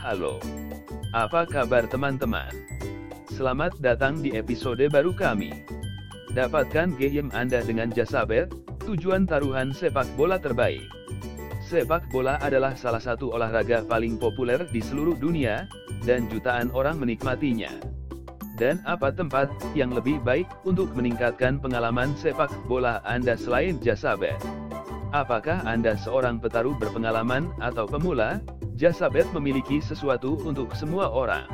Halo. Apa kabar teman-teman? Selamat datang di episode baru kami. Dapatkan game Anda dengan jasa bet, tujuan taruhan sepak bola terbaik. Sepak bola adalah salah satu olahraga paling populer di seluruh dunia, dan jutaan orang menikmatinya. Dan apa tempat yang lebih baik untuk meningkatkan pengalaman sepak bola Anda selain jasa bet? Apakah Anda seorang petarung berpengalaman atau pemula? Jasa bet memiliki sesuatu untuk semua orang.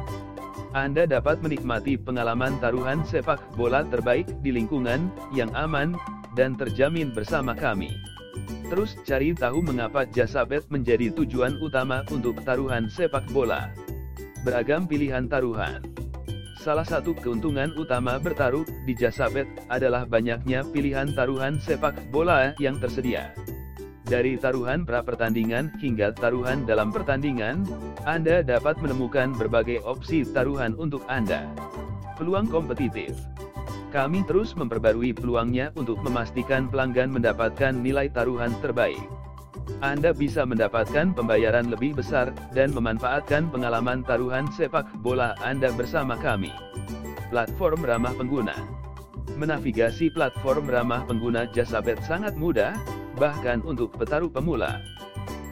Anda dapat menikmati pengalaman taruhan sepak bola terbaik di lingkungan yang aman dan terjamin bersama kami. Terus cari tahu mengapa jasa bet menjadi tujuan utama untuk taruhan sepak bola. Beragam pilihan taruhan. Salah satu keuntungan utama bertaruh di jasa bet adalah banyaknya pilihan taruhan sepak bola yang tersedia. Dari taruhan pra-pertandingan hingga taruhan dalam pertandingan, Anda dapat menemukan berbagai opsi taruhan untuk Anda. Peluang kompetitif Kami terus memperbarui peluangnya untuk memastikan pelanggan mendapatkan nilai taruhan terbaik. Anda bisa mendapatkan pembayaran lebih besar, dan memanfaatkan pengalaman taruhan sepak bola Anda bersama kami. Platform ramah pengguna Menavigasi platform ramah pengguna jasa bet sangat mudah, bahkan untuk petarung pemula.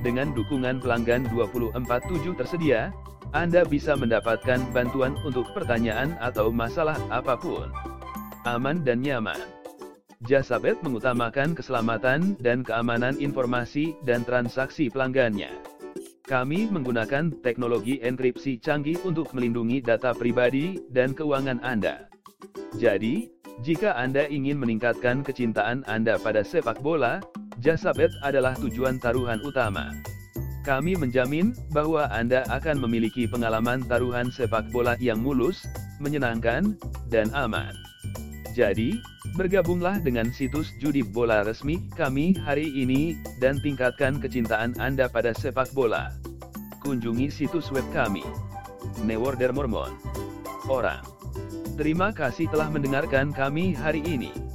Dengan dukungan pelanggan 24/7 tersedia, Anda bisa mendapatkan bantuan untuk pertanyaan atau masalah apa pun. Aman dan nyaman. Jasa Bet mengutamakan keselamatan dan keamanan informasi dan transaksi pelanggannya. Kami menggunakan teknologi enkripsi canggih untuk melindungi data pribadi dan keuangan Anda. Jadi, jika Anda ingin meningkatkan kecintaan Anda pada sepak bola, Jasa bet adalah tujuan taruhan utama. Kami menjamin bahwa Anda akan memiliki pengalaman taruhan sepak bola yang mulus, menyenangkan, dan aman. Jadi, bergabunglah dengan situs judi bola resmi kami hari ini dan tingkatkan kecintaan Anda pada sepak bola. Kunjungi situs web kami. Neworder Mormon. Orang. Terima kasih telah mendengarkan kami hari ini.